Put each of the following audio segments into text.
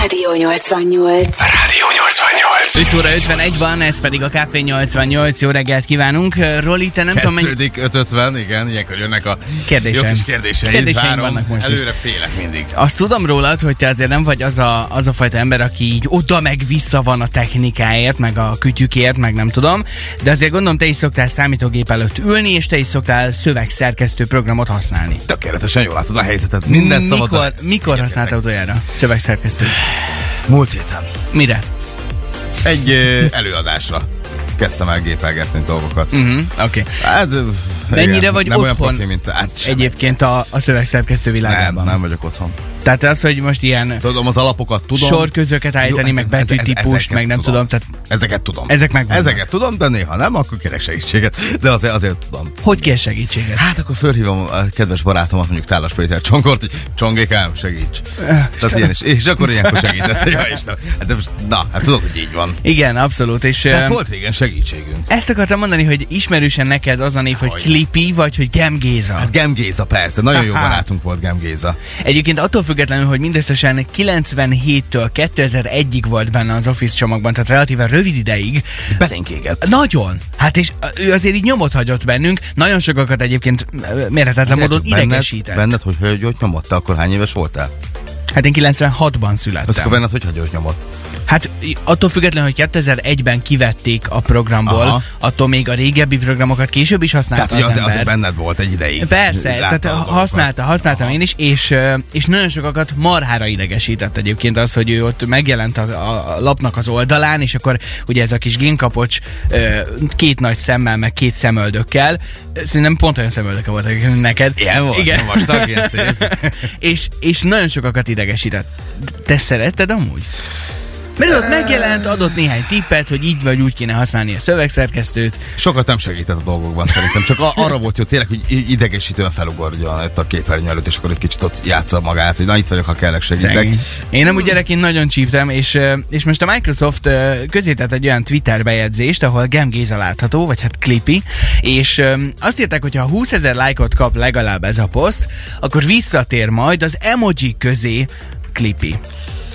Rádió 88. Rádió 88. 5 óra 51 van, ez pedig a Café 88. Jó reggelt kívánunk. Roli, te nem tudom, mennyi... Kezdődik 550, igen, ilyenkor jönnek a Kérdéseim. jó kis kérdéseid. Kérdéseim Várom, vannak most is. előre félek mindig. Azt tudom rólad, hogy te azért nem vagy az a, az a fajta ember, aki így oda meg vissza van a technikáért, meg a kütyükért, meg nem tudom, de azért gondolom te is szoktál számítógép előtt ülni, és te is szoktál szövegszerkesztő programot használni. Tökéletesen jól látod a helyzetet. Minden mikor, szabad. mikor használtál utoljára szövegszerkesztőt? Múlt héten. Mire? Egy előadásra kezdtem el gépelgetni dolgokat. Mhm, Oké. Okay. Hát, Mennyire igen, vagy nem olyan otthon profi, mint. Hát. Egyébként a, a szövegszerkesztő nem, világában. nem vagyok otthon. Tehát az, hogy most ilyen Tudom, az alapokat tudom. sorközöket állítani, Jó, meg ez- ez- betűtípust, meg nem tudom. Tehát Ezeket tudom. Ezek megvannak. Ezeket tudom, de néha nem, akkor kérek segítséget. De azért, azért tudom. hogy kér segítséget? Hát akkor fölhívom a kedves barátomat, mondjuk Tálas Péter Csongort, hogy Csongékám, segíts. Tehát ilyen is. És akkor ilyenkor segítesz, ja. Hát de most, na, hát tudod, hogy így van. Igen, abszolút. És Tehát volt régen segítségünk. ezt akartam mondani, hogy ismerősen neked az a név, hogy. Clippy, vagy hogy Gem Géza. Hát Gem Géza, persze, nagyon jó barátunk volt Gem Géza. Egyébként attól függetlenül, hogy mindösszesen 97-től 2001-ig volt benne az Office csomagban, tehát relatíve rövid ideig, Belénk égett. nagyon. Hát és ő azért így nyomot hagyott bennünk, nagyon sokakat egyébként mérhetetlen módon idegesített. benned, hogy, hogy, nyomott, te akkor hány éves voltál? Hát én 96-ban Az születtem. akkor benned hogy hagyott nyomott? Hát attól függetlenül, hogy 2001-ben kivették a programból, Aha. attól még a régebbi programokat később is használta Tehát, hogy az azért, ember. azért benned volt egy ideig. Persze, tehát használta, használtam én is, és, és nagyon sokakat marhára idegesített egyébként az, hogy ő ott megjelent a, a lapnak az oldalán, és akkor ugye ez a kis génkapocs két nagy szemmel, meg két szemöldökkel, szerintem pont olyan szemöldöke mint neked. Ilyen volt. Igen. vastag, ilyen szép. és, és nagyon sokakat idegesített. Te szeretted amúgy? Mert ott megjelent, adott néhány tippet, hogy így vagy úgy kéne használni a szövegszerkesztőt. Sokat nem segített a dolgokban szerintem, csak arra volt jó tényleg, hogy idegesítően felugorjon itt a képernyő előtt, és akkor egy kicsit ott játsza magát, hogy na itt vagyok, ha kellek segítek. Szegény. Én nem úgy gyerekként nagyon csíptem, és, és most a Microsoft közétett egy olyan Twitter bejegyzést, ahol Gem Géza látható, vagy hát Clippy, és azt írták, hogy ha 20 ezer lájkot kap legalább ez a poszt, akkor visszatér majd az emoji közé Clippy.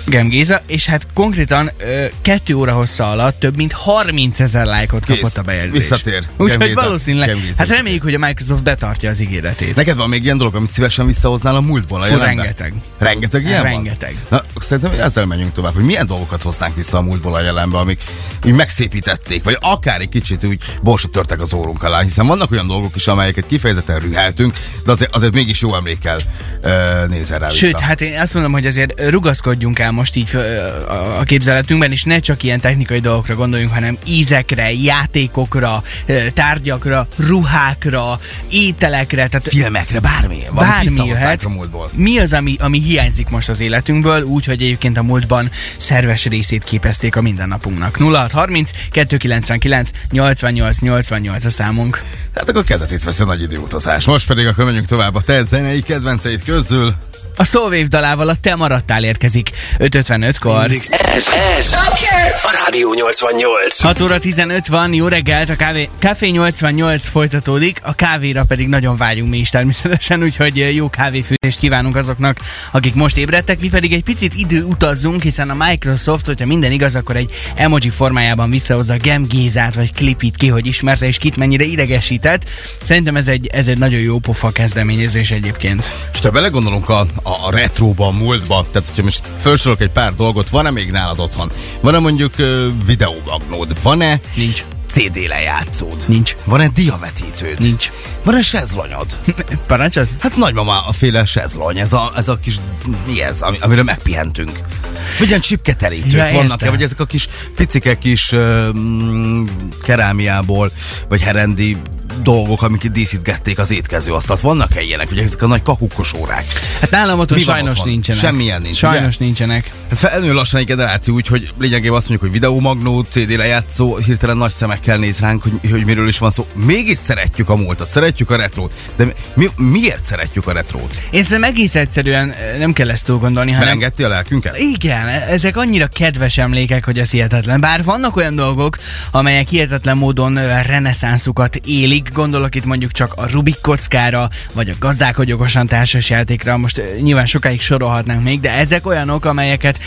Gem Géza, és hát konkrétan ö, kettő óra hossza alatt több mint 30 ezer lájkot Kész. kapott a bejegyzés. Visszatér. Úgyhogy valószínűleg, Gem Géza hát reméljük, hogy a Microsoft betartja az ígéretét. Neked van még ilyen dolog, amit szívesen visszahoznál a múltból a Fú, rengeteg. Rengeteg ilyen Rengeteg. van? Na, szerintem ezzel menjünk tovább, hogy milyen dolgokat hoznánk vissza a múltból a jelenbe, amik úgy megszépítették, vagy akár egy kicsit úgy borsot törtek az órunk alá, hiszen vannak olyan dolgok is, amelyeket kifejezetten rüheltünk, de azért, azért mégis jó emlékkel uh, nézel rá Sőt, vissza. hát én azt mondom, hogy azért rugaszkodjunk el most így a- képzeletünkben, és ne csak ilyen technikai dolgokra gondoljunk, hanem ízekre, játékokra, tárgyakra, ruhákra, ételekre, tehát filmekre, bármi, bármi jöhet. Mi az, ami, ami hiányzik most az életünkből, úgy, hogy egyébként a múltban szerves részét képezték a mindennapunknak. 0630 299 88 88 a számunk. Hát akkor kezetét veszi a nagy időutazás. Most pedig akkor menjünk tovább a te zenei kedvenceid közül. A Soulwave dalával a Te maradtál érkezik 5.55-kor. Ez, ez a Rádió 88. 6 óra 15 van, jó reggelt, a kávé, Café 88 folytatódik, a kávéra pedig nagyon vágyunk mi is természetesen, úgyhogy jó kávéfűtést kívánunk azoknak, akik most ébredtek, mi pedig egy picit idő utazzunk, hiszen a Microsoft, hogyha minden igaz, akkor egy emoji formájában visszahozza Gem Gézát, vagy Clipit ki, hogy ismerte, és kit mennyire idegesített. Szerintem ez egy, ez egy nagyon jó pofa kezdeményezés egyébként. És ha belegondolunk a, a, retróba, a múltba, tehát hogyha most felsorolok egy pár dolgot, van-e még nálad otthon? Van-e mondjuk videómagnód? Van-e Nincs. CD lejátszód? Nincs. Van-e diavetítőd? Nincs. Van-e sezlonyod? Parancsolsz? Hát nagymama a féle sezlony, ez a, ez a kis, mi ez, ami, amiről megpihentünk. Ilyen csipketerítők Ja, vannak-e, vagy ezek a kis picike kis uh, mm, kerámiából, vagy herendi dolgok, amik díszítgették az étkezőasztalt. Vannak-e ilyenek? Vagy ezek a nagy kakukkos órák? Hát nálam van sajnos otthon? nincsenek. Semmilyen nincs, Sajnos ugye? nincsenek. Hát felnő lassan egy generáció úgy, hogy lényegében azt mondjuk, hogy videómagnó, CD lejátszó, hirtelen nagy szemekkel néz ránk, hogy, hogy miről is van szó. Mégis szeretjük a múltat, szeretjük a retrót. De mi, miért szeretjük a retrót? Én szerintem egész egyszerűen nem kell ezt túl gondolni, hanem... Melengedti a lelkünket? Igen, ezek annyira kedves emlékek, hogy ez hihetetlen. Bár vannak olyan dolgok, amelyek hihetetlen módon reneszánszukat élik, gondolok itt mondjuk csak a Rubik kockára, vagy a gazdálkodj okosan társasjátékra, most nyilván sokáig sorolhatnánk még, de ezek olyanok, amelyeket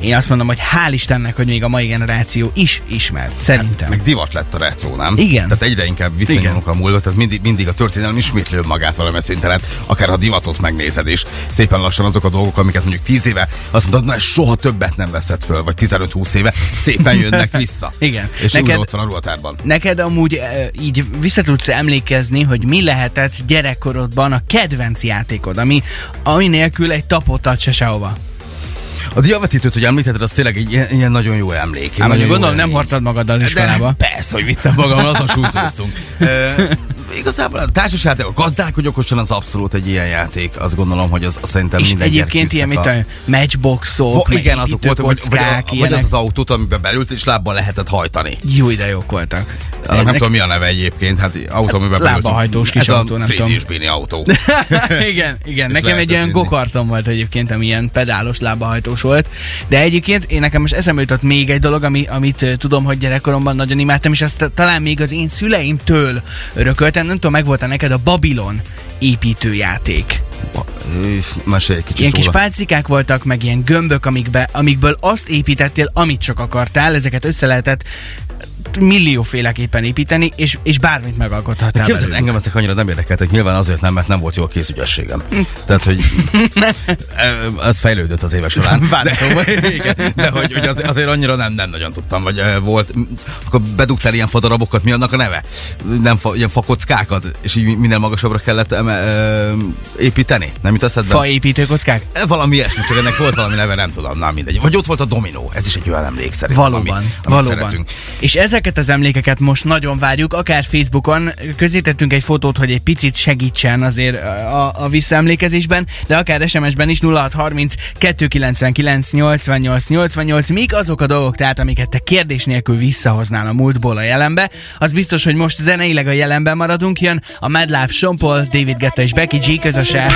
én azt mondom, hogy hál' Istennek, hogy még a mai generáció is ismer. Szerintem. Meg divat lett a retro, nem? Igen. Tehát egyre inkább visszanyúlunk a múltba, tehát mindig, mindig a történelem ismétlő magát valami szinten, hát akár a divatot megnézed is. Szépen lassan azok a dolgok, amiket mondjuk 10 éve azt mondod, na ez soha többet nem veszed föl, vagy 15-20 éve, szépen jönnek vissza. Igen. És Neked- újra ott van a ruhatárban. Neked amúgy e, így vissza tudsz emlékezni, hogy mi lehetett gyerekkorodban a kedvenc játékod, ami, ami nélkül egy tapot ad se sehova. A diavetítőt, hogy említetted, az tényleg egy ilyen, ilyen nagyon jó emlék. Hát nagyon gondolom nem hordtad magad az iskolába. De persze, hogy vittem magam, azon súszóztunk. igazából a társasjáték, a gazdálkodj okosan az abszolút egy ilyen játék. Azt gondolom, hogy az, az szerintem És minden egyébként ilyen, mint a matchboxok, meg igen, azok voltak, vagy, vagy, a, vagy az az autót, amiben belült, és lábbal lehetett hajtani. Jó, de jók voltak. Annak nem tudom, mi a neve egyébként, hát autó, amiben belült. lábahajtós kis Ez autó, nem tudom. Béni autó. igen, igen. Nekem egy olyan gokartom volt egyébként, ami ilyen pedálos lábahajtós volt. De egyébként én nekem most eszembe jutott még egy dolog, ami, amit tudom, hogy gyerekkoromban nagyon imádtam, és azt talán még az én szüleimtől örököltem. Nem tudom, megvolt-e neked a Babylon építőjáték. Mesélj egy kicsit Ilyen kis róla. pálcikák voltak, meg ilyen gömbök, amikbe, amikből azt építettél, amit csak akartál, ezeket össze lehetett millióféleképpen építeni, és, és bármit megalkothattál Képzeld, belőlük. engem ezek annyira nem érdekeltek, nyilván azért nem, mert nem volt jó a kézügyességem. Tehát, hogy ez fejlődött az évek során. Volt. igen, de hogy, hogy az, azért annyira nem, nem nagyon tudtam, vagy ö, volt, akkor bedugtál ilyen fadarabokat, mi annak a neve? Nem fa, ilyen fakockákat, és így minél magasabbra kellett eme, ö, építeni? Nem jut eszedbe? Faépítőkockák? E, Valami ilyesmi, csak ennek volt valami neve, nem tudom, nem mindegy. Vagy ott volt a dominó, ez is egy olyan emlék szerintem, Valóban, ami, valóban. szeretünk. És ezeket az emlékeket most nagyon várjuk, akár Facebookon közítettünk egy fotót, hogy egy picit segítsen azért a, a visszaemlékezésben, de akár SMS-ben is 0630 299 88 88, mik azok a dolgok, tehát amiket te kérdés nélkül visszahoznál a múltból a jelenbe. Az biztos, hogy most zeneileg a jelenben maradunk, jön a Sean Paul, David Guetta és Becky G közöse.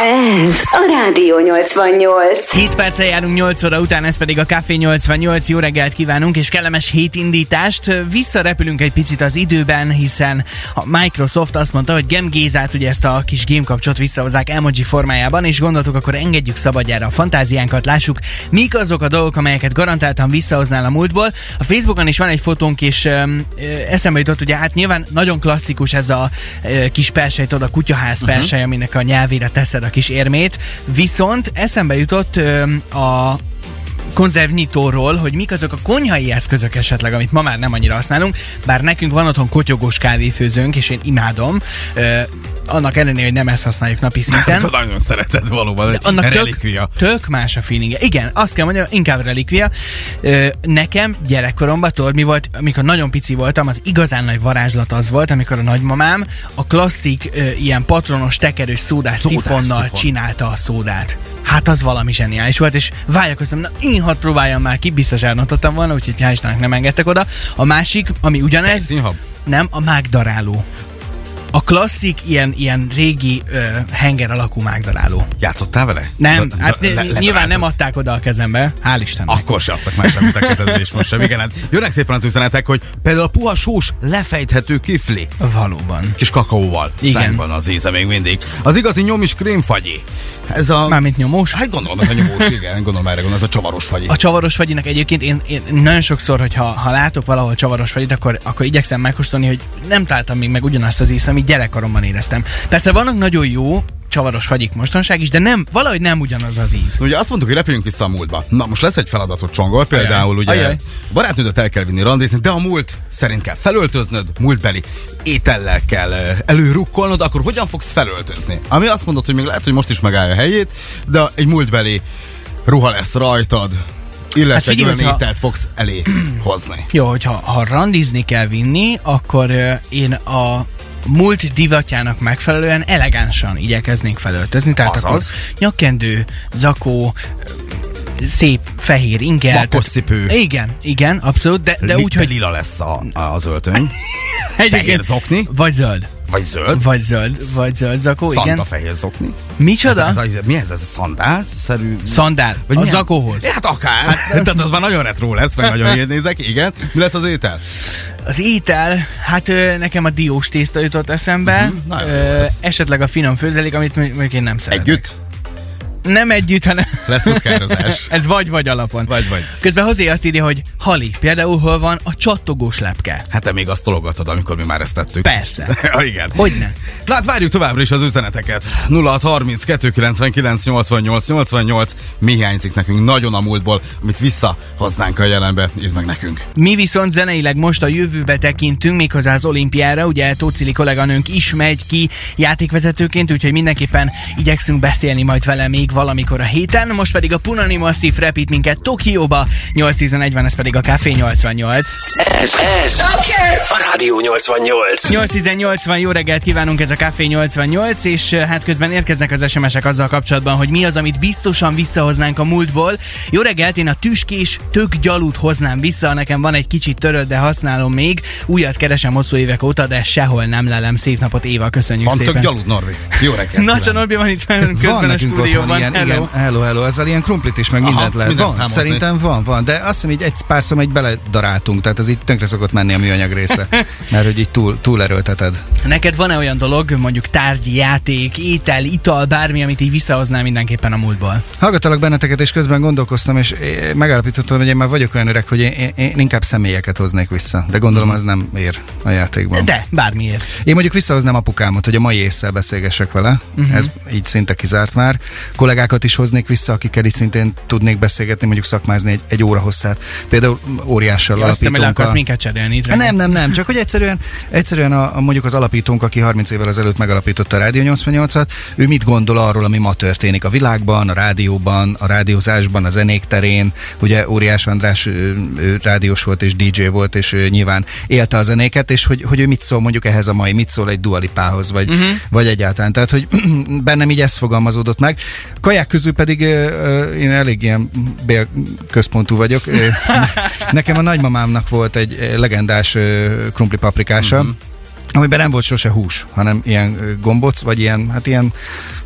Ez a Rádió 88. 7 perccel járunk 8 óra után, ez pedig a Café 88. Jó reggelt kívánunk, és kellemes hétindítást. Visszarepülünk egy picit az időben, hiszen a Microsoft azt mondta, hogy Gem Gézát, ugye ezt a kis game kapcsot visszahozzák emoji formájában, és gondoltuk, akkor engedjük szabadjára a fantáziánkat, lássuk, mik azok a dolgok, amelyeket garantáltan visszahoznál a múltból. A Facebookon is van egy fotónk, és öm, ö, eszembe jutott, ugye hát nyilván nagyon klasszikus ez a ö, kis persejt, oda kutyaház persely, aminek a nyelvére teszed a kis érmét, viszont eszembe jutott a konzervnyitóról, hogy mik azok a konyhai eszközök esetleg, amit ma már nem annyira használunk, bár nekünk van otthon kotyogós kávéfőzőnk, és én imádom, annak ellenére, hogy nem ezt használjuk napi szinten. Akkor nagyon szereted valóban, De annak tök, relikvia. tök más a feelingje. Igen, azt kell mondjam, inkább relikvia. Nekem gyerekkoromban, tudod, mi volt, amikor nagyon pici voltam, az igazán nagy varázslat az volt, amikor a nagymamám a klasszik ilyen patronos tekerős szódás, Szódás szifonnal szifon. csinálta a szódát. Hát az valami zseniális volt, és vágyakoztam, na én hadd próbáljam már ki, biztos elrontottam volna, úgyhogy hál' Istennek nem engedtek oda. A másik, ami ugyanez, nem, a mágdaráló. A klasszik, ilyen, ilyen régi ö, henger alakú mágdaráló. Játszottál vele? Nem, Da- da- hát le- nyilván nem adták oda a kezembe, hál' Istennek. Akkor se adtak már semmit a kezedbe, és most sem. Igen, hát jönnek szépen az üzenetek, hogy például a puha sós lefejthető kifli. Valóban. Kis kakaóval. Igen. Szányban az íze még mindig. Az igazi nyomis krémfagyi. Ez a... Mármint nyomós. Hát gondolom, ez a nyomós, igen, gondolom erre gondol, ez a csavaros fagyi. A csavaros fagyinak egyébként én, én nagyon sokszor, hogyha ha látok valahol csavaros fagyit, akkor, akkor igyekszem megkóstolni, hogy nem találtam még meg ugyanazt az ízt, amit gyerekkoromban éreztem. Persze vannak nagyon jó csavaros fagyik mostanság is, de nem, valahogy nem ugyanaz az íz. Ugye azt mondtuk, hogy repüljünk vissza a múltba. Na, most lesz egy feladatot csongor, például ugye Ajaj. barátnődet el kell vinni randézni, de a múlt szerint kell felöltöznöd, múltbeli étellel kell ö, előrukkolnod, akkor hogyan fogsz felöltözni? Ami azt mondod, hogy még lehet, hogy most is megállja a helyét, de egy múltbeli ruha lesz rajtad, illetve Hát figyelj, egy olyan hogyha- ételt fogsz elé hozni. Jó, hogyha ha randizni kell vinni, akkor ö, én a múlt divatjának megfelelően elegánsan igyekeznék felöltözni. Tehát Azaz. akkor nyakkendő, zakó, szép fehér ingel. Makkos cipő. Igen, igen, abszolút, de, de úgy, hogy lila lesz a, a, az öltöny, egyébként- fehér zokni, Vagy zöld. Vagy zöld, Vagy zöld, vagy zöld zakó, szanda igen. fehér zokni. Micsoda? Ez, ez, ez, mi ez? Ez a szandál-szerű? Szandál. Vagy a milyen? zakóhoz. Ja, Hát akár. Tehát az már nagyon retro lesz, meg nagyon jól nézek, igen. Mi lesz az étel? Az étel, hát ö, nekem a diós tészta jutott eszembe. Jó Ö, esetleg a finom főzelék, amit mondjuk én nem szeretek. Együtt? Nem együtt, hanem lesz futkározás. Ez vagy-vagy alapon. Vagy-vagy. Közben Hozé azt írja, hogy Hali, például hol van a csattogós lepke? Hát te még azt tologatod, amikor mi már ezt tettük. Persze. ja, igen. Hogyne? Na hát várjuk továbbra is az üzeneteket. 0630 299 88 88 mi hiányzik nekünk nagyon a múltból, amit visszahoznánk a jelenbe, írd meg nekünk. Mi viszont zeneileg most a jövőbe tekintünk, méghozzá az olimpiára, ugye Tócili kolléganőnk is megy ki játékvezetőként, úgyhogy mindenképpen igyekszünk beszélni majd vele még valamikor a héten. Most pedig a Punani Massive repít minket Tokióba, 8.11-ben ez pedig a Café 88. Ez, ez a Rádió 88. 8.18 jó reggelt kívánunk, ez a Café 88, és eh, hát közben érkeznek az SMS-ek azzal kapcsolatban, hogy mi az, amit biztosan visszahoznánk a múltból. Jó reggelt, én a tüskés tök gyalut hoznám vissza, nekem van egy kicsit törött, de használom még. Újat keresem hosszú évek óta, de sehol nem lelem. Szép napot, Éva, köszönjük Van szépen. tök gyalud, Norvi. Jó reggelt. Nacsa kívánok. Norbi van itt velünk közben van a stúdióban. Ilyen, Hello. igen, hello, hello, ezzel ilyen krumplit is, meg Aha, mindent lehet. Van, rámozni. szerintem van, van, de azt hiszem így egy párszor egy beledaráltunk, tehát az így tönkre szokott menni a műanyag része, mert hogy így túl, túl erőlteted. Neked van-e olyan dolog, mondjuk tárgyi játék, étel, ital, bármi, amit így visszahoznál mindenképpen a múltból? Hallgattalak benneteket, és közben gondolkoztam, és megállapítottam, hogy én már vagyok olyan öreg, hogy én, én, én inkább személyeket hoznék vissza. De gondolom, az nem ér a játékban. De, bármiért. Én mondjuk visszahoznám apukámat, hogy a mai észszel beszélgessek vele. Uh-huh. Ez így szinte kizárt már. Kollégákat is hoznék vissza, akikkel is szintén tudnék beszélgetni, mondjuk szakmázni egy, egy óra hosszát. Például óriással Ja, azt le alapítónk. akarsz a- minket cserélni. itt nem, nem, nem, csak hogy egyszerűen, egyszerűen a, a, mondjuk az alapítónk, aki 30 évvel ezelőtt megalapította a Rádió 88-at, ő mit gondol arról, ami ma történik a világban, a rádióban, a rádiózásban, a zenék terén. Ugye Óriás András ő, ő rádiós volt és DJ volt, és ő nyilván élte a zenéket, és hogy, hogy ő mit szól mondjuk ehhez a mai, mit szól egy dualipához, vagy, uh-huh. vagy egyáltalán. Tehát, hogy bennem így ez fogalmazódott meg. Kaják közül pedig én elég ilyen bélközpontú vagyok. Nekem a nagymamámnak volt egy legendás krumpli paprikása, uh-huh. amiben nem volt sose hús, hanem ilyen ö, gomboc, vagy ilyen, hát ilyen,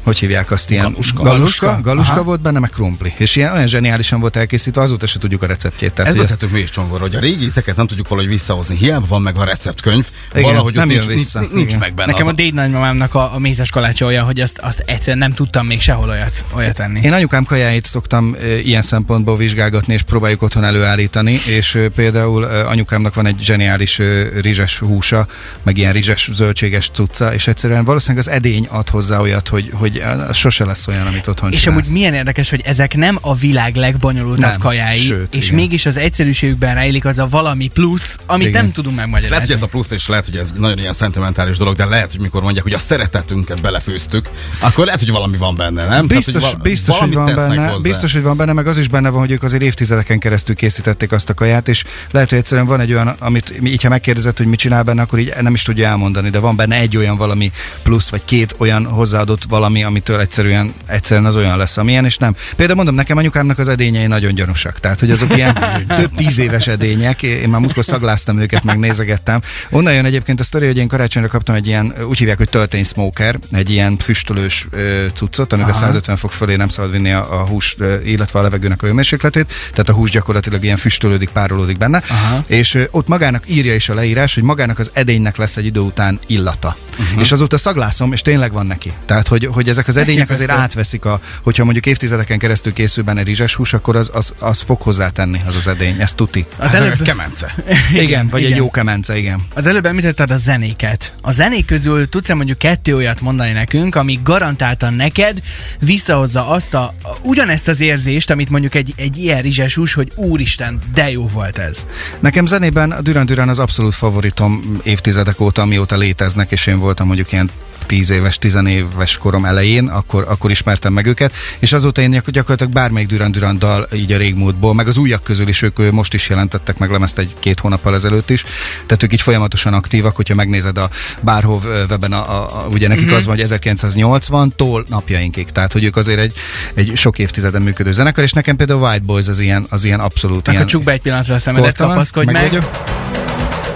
hogy hívják azt, ilyen Galuska. galuska, Galuska? Aha. volt benne, meg krumpli. És ilyen olyan zseniálisan volt elkészítve, azóta se tudjuk a receptjét. Tehát, Ez hogy ezt- beszéltük mi is csongor, hogy a régi ízeket nem tudjuk valahogy visszahozni. Hiába van meg a receptkönyv, Igen, valahogy nem nincs, vissza. nincs, meg benne. Nekem az a déd nagymamámnak a, a mézes kalácsa olyan, hogy azt, azt egyszerűen nem tudtam még sehol olyat, olyat enni. Én anyukám kajáit szoktam e, ilyen szempontból vizsgálgatni, és próbáljuk otthon előállítani, és e, például e, anyukámnak van egy zseniális e, rizses húsa, meg ilyen rizses zöldséges cucca, és egyszerűen valószínűleg az edény ad hozzá olyat, hogy, hogy az sose lesz olyan, amit otthon És csinálsz. amúgy milyen érdekes, hogy ezek nem a világ legbonyolultabb Nem, kajái, sőt, és igen. mégis az egyszerűségükben rejlik az a valami plusz, amit Igen. nem tudunk Lehet, megmagyarázni. hogy ez a plusz, és lehet, hogy ez nagyon ilyen szentimentális dolog, de lehet, hogy mikor mondják, hogy a szeretetünket belefőztük, akkor lehet, hogy valami van benne, nem? Biztos, Tehát, val- biztos, hogy van benne, hozzá. biztos, hogy van benne, meg az is benne van, hogy ők azért évtizedeken keresztül készítették azt a kaját, és lehet, hogy egyszerűen van egy olyan, amit így, ha megkérdezed, hogy mit csinál benne, akkor így nem is tudja elmondani, de van benne egy olyan valami plusz, vagy két olyan hozzáadott valami, amitől egyszerűen, egyszerűen az olyan lesz, amilyen, és nem. Például mondom, nekem anyukámnak az edényei nagyon gyanúsak, tehát hogy azok ilyen több tíz éves edények, én már múltkor szagláztam őket, meg nézegettem. Onnan jön egyébként a sztori, hogy én karácsonyra kaptam egy ilyen, úgy hívják, hogy töltény smoker, egy ilyen füstölős cuccot, amiben 150 fok fölé nem szabad vinni a, a hús, illetve a levegőnek a hőmérsékletét, tehát a hús gyakorlatilag ilyen füstölődik, párolódik benne, Aha. és ott magának írja is a leírás, hogy magának az edénynek lesz egy idő után illata. Uh-huh. És azóta szaglászom, és tényleg van neki. Tehát, hogy, hogy ezek az edények azért átveszik a, hogyha mondjuk évtizedeken keresztül készül benne rizses hús, akkor az, az, az fog hozzátenni az az edény, ez tuti. Az előbb, Kemence. Igen, igen vagy igen. egy jó kemence, igen. az előbb említetted a zenéket. A zenék közül tudsz-e mondjuk kettő olyat mondani nekünk, ami garantáltan neked visszahozza azt a, a ugyanezt az érzést, amit mondjuk egy, egy ilyen rizses hús, hogy úristen, de jó volt ez. Nekem zenében a Duran Duran az abszolút favoritom évtizedek óta, amióta léteznek, és én voltam mondjuk ilyen 10 éves, 10 éves korom elején, akkor, akkor ismertem meg őket, és azóta én gyak- gyakorlatilag bármelyik Duran Duran dal így a régmúltból, meg az újak közül is ők most is jelentettek meg lemezt egy-két hónappal ezelőtt is, tehát ők így folyamatosan aktívak, hogyha megnézed a Bárhov weben, a, a, a, ugye nekik Mhm. az van, hogy 1980-tól napjainkig, tehát hogy ők azért egy, egy sok évtizeden működő zenekar, és nekem például a White Boys az ilyen, az ilyen abszolút Akkor ilyen csuk be egy pillanatra a szemedet, kortalan. kapaszkodj meg. Megvagyok.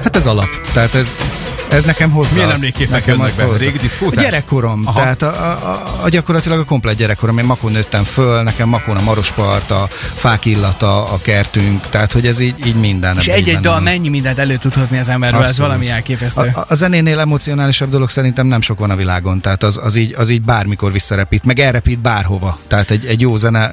Hát ez alap. Tehát ez, Ez nekem hozza Milyen nekem jönnek be? Régi diszkózás? Gyerekkorom, Aha. tehát a, a, a, gyakorlatilag a komplet gyerekkorom. Én Makón nőttem föl, nekem Makón a Marospart, a fák illata, a kertünk, tehát hogy ez így, így minden. És egy-egy dal mennyi mindent elő tud hozni az emberről, ez Abszolút. valami elképesztő. A, a zenénél emocionálisabb dolog szerintem nem sok van a világon, tehát az, az, így, az így bármikor visszarepít, meg elrepít bárhova. Tehát egy, egy jó zene.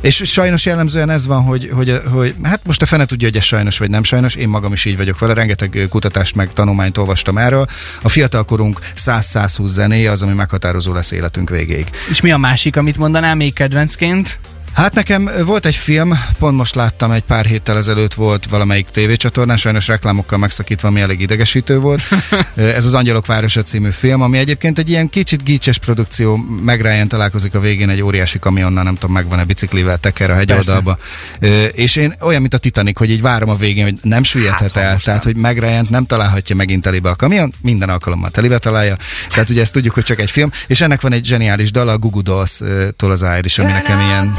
És sajnos jellemzően ez van, hogy, hogy, hogy hát most a fene tudja, hogy ez sajnos vagy nem sajnos, én magam is így vagyok vele, rengeteg kutatást meg tanulmányt olvastam erről. A fiatalkorunk 100-120 zenéje az, ami meghatározó lesz életünk végéig. És mi a másik, amit mondanám még kedvencként? Hát nekem volt egy film, pont most láttam egy pár héttel ezelőtt volt valamelyik tévécsatornán, sajnos reklámokkal megszakítva, ami elég idegesítő volt. Ez az Angyalok Városa című film, ami egyébként egy ilyen kicsit gícses produkció, meg Ryan találkozik a végén egy óriási kamionnal, nem tudom, megvan-e biciklivel teker a hegyoldalba. És én olyan, mint a Titanic, hogy így várom a végén, hogy nem süllyedhet el, tehát hogy meg Ryan nem találhatja megint telibe a kamion, minden alkalommal telibe találja. Tehát ugye ezt tudjuk, hogy csak egy film, és ennek van egy zseniális dala, a Gugu Dolls-tól az Irish, ami nekem ilyen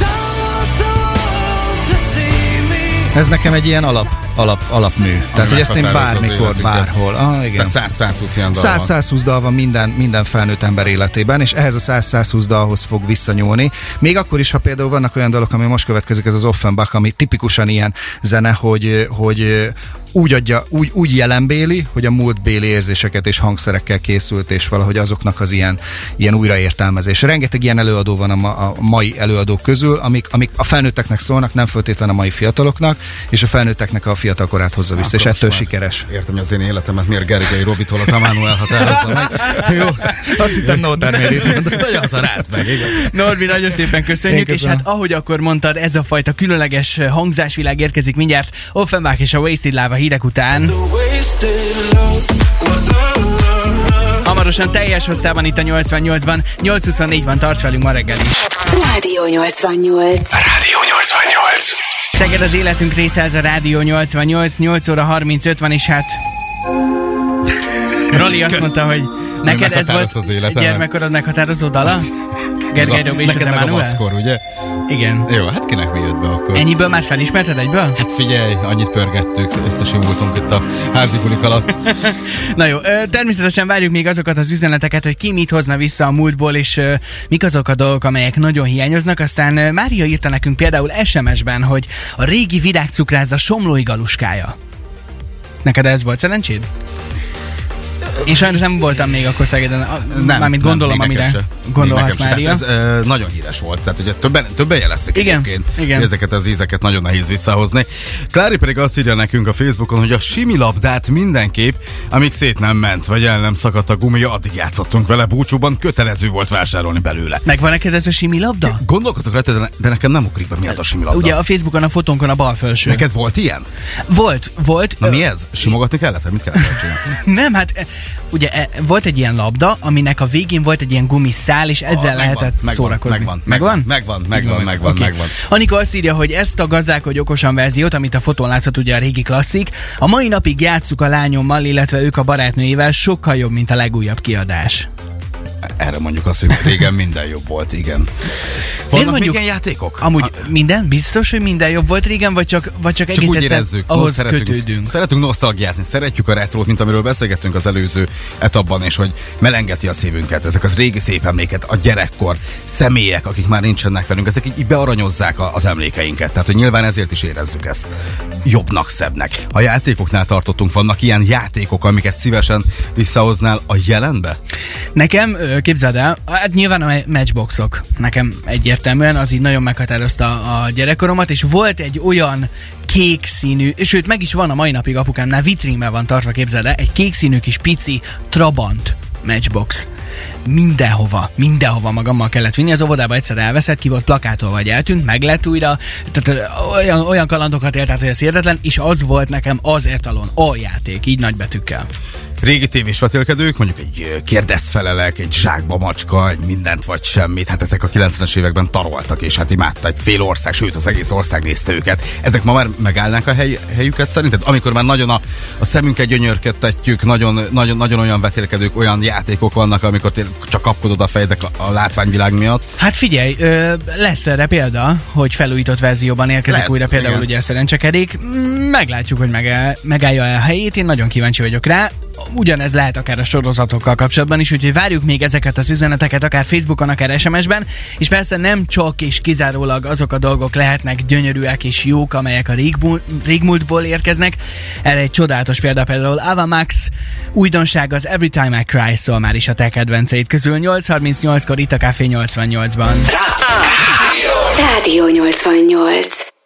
ez nekem egy ilyen alap, alap, alapmű. Tehát, hogy ezt én bármikor, bárhol. Ah, igen. Tehát 100-120 ilyen dal van. 100-120 dal van minden, minden felnőtt ember életében, és ehhez a 100-120 dalhoz fog visszanyúlni. Még akkor is, ha például vannak olyan dalok, ami most következik, ez az Offenbach, ami tipikusan ilyen zene, hogy, hogy úgy, adja, úgy, úgy jelenbéli, hogy a múltbéli érzéseket és hangszerekkel készült, és valahogy azoknak az ilyen, ilyen újraértelmezés. Rengeteg ilyen előadó van a, ma, a mai előadók közül, amik, amik a felnőtteknek szólnak, nem föltétlenül a mai fiataloknak, és a felnőtteknek a fiatalkorát hozza vissza, és Akkor ettől most már sikeres. Értem, hogy az én életemet miért Gergely Robitól az Amánuel határozza meg. Jó. Azt hittem az a rász meg, igen. Norbi, nagyon szépen köszönjük, és hát ahogy akkor mondtad, ez a fajta különleges hangzásvilág érkezik mindjárt Offenbach és a Wasted Lava hírek után. Hamarosan teljes hosszában itt a 88-ban, 824 van, tarts velünk ma reggel is. Rádió 88. Rádió 88. Szeged az életünk része, ez a Rádió 88, 8 óra 35 van, és hát... Roli azt mondta, hogy neked ez volt az életemet. gyermekkorod meghatározó dala? Gergely Robi és az Emanuel? vackor, ugye? Igen. Jó, hát kinek mi jött be akkor? Ennyiből már felismerted egyből? Hát figyelj, annyit pörgettük, összesimultunk itt a házi bulik alatt. Na jó, természetesen várjuk még azokat az üzeneteket, hogy ki mit hozna vissza a múltból, és mik azok a dolgok, amelyek nagyon hiányoznak. Aztán Mária írta nekünk például SMS-ben, hogy a régi virágcukrász a somlói galuskája. Neked ez volt szerencséd? Én sajnos nem voltam még akkor Szegeden, a- mármint gondolom, nekem amire gondolhat. Mária. Tehát ez ö, nagyon híres volt, tehát ugye többen, többen jeleztek Igen, egyébként, igen. ezeket az ízeket nagyon nehéz visszahozni. Klári pedig azt írja nekünk a Facebookon, hogy a similabdát mindenképp, amíg szét nem ment, vagy el nem szakadt a gumia, addig játszottunk vele búcsúban, kötelező volt vásárolni belőle. Megvan neked ez a simi labda? Gondolkozok rajta, de, de nekem nem ugrik be, mi az a similabda. Ugye a Facebookon a fotónkon a bal felső. Neked volt ilyen? Volt, volt. Na ö, mi ez? Simogatni kellett, vagy mit kellett csinálni? Nem, hát ugye e, volt egy ilyen labda, aminek a végén volt egy ilyen gumiszál, és ezzel Ah, megvan, lehetett megvan, szórakozni. megvan, megvan, megvan, megvan, megvan, Oké. megvan. Anika azt írja, hogy ezt a gazdálkodj okosan verziót, amit a fotón láthat, ugye a régi klasszik, a mai napig játsszuk a lányommal, illetve ők a barátnőjével, sokkal jobb, mint a legújabb kiadás. Erre mondjuk azt, hogy régen minden jobb volt, igen. Vannak még mondjuk- ilyen játékok? Amúgy A- minden? Biztos, hogy minden jobb volt régen, vagy csak, vagy csak, Csak egész úgy érezzük, ahhoz szeretünk, kötődünk? szeretünk nosztalgiázni, szeretjük a retrót, mint amiről beszélgettünk az előző etapban, és hogy melengeti a szívünket. Ezek az régi szép emléket, a gyerekkor, személyek, akik már nincsenek velünk, ezek így, így bearanyozzák a, az emlékeinket. Tehát, hogy nyilván ezért is érezzük ezt jobbnak, szebbnek. A játékoknál tartottunk, vannak ilyen játékok, amiket szívesen visszahoznál a jelenbe? Nekem, képzeld el, hát nyilván a matchboxok. Nekem egyértelműen az így nagyon meghatározta a gyerekkoromat, és volt egy olyan kék színű, sőt meg is van a mai napig apukámnál, vitrínben van tartva, képzeld el, egy kék színű kis pici Trabant matchbox. Mindenhova, mindenhova magammal kellett vinni. Az óvodába egyszer elveszett, ki volt plakától vagy eltűnt, meg lett újra. Tehát olyan, olyan kalandokat élt át, hogy ez hihetetlen, és az volt nekem az etalon, a játék, így nagybetűkkel. Régi tévés vetélkedők, mondjuk egy kérdezfelelek, egy zsákba macska, egy mindent vagy semmit, hát ezek a 90-es években taroltak, és hát imádta egy fél ország, sőt az egész ország nézte őket. Ezek ma már megállnák a hely, helyüket szerinted? Amikor már nagyon a, a szemünket gyönyörködtetjük, nagyon, nagyon, nagyon olyan vetélkedők, olyan játékok vannak, amikor csak kapkodod a fejedek a, a látványvilág miatt. Hát figyelj, ö, lesz erre példa, hogy felújított verzióban érkezik Lesz, újra például igen. ugye a szerencsekerék. Mm, Meglátjuk, hogy meg, megállja el a helyét, én nagyon kíváncsi vagyok rá. Ugyanez lehet akár a sorozatokkal kapcsolatban is, úgyhogy várjuk még ezeket az üzeneteket, akár Facebookon, akár SMS-ben, és persze nem csak és kizárólag azok a dolgok lehetnek gyönyörűek és jók, amelyek a régmúl- régmúltból érkeznek. Erre egy csodálatos példa például Ava Max újdonság az Every Time I Cry szól már is a te kedvenceit közül. 8.38-kor itt a Café 88-ban. Rádió 88.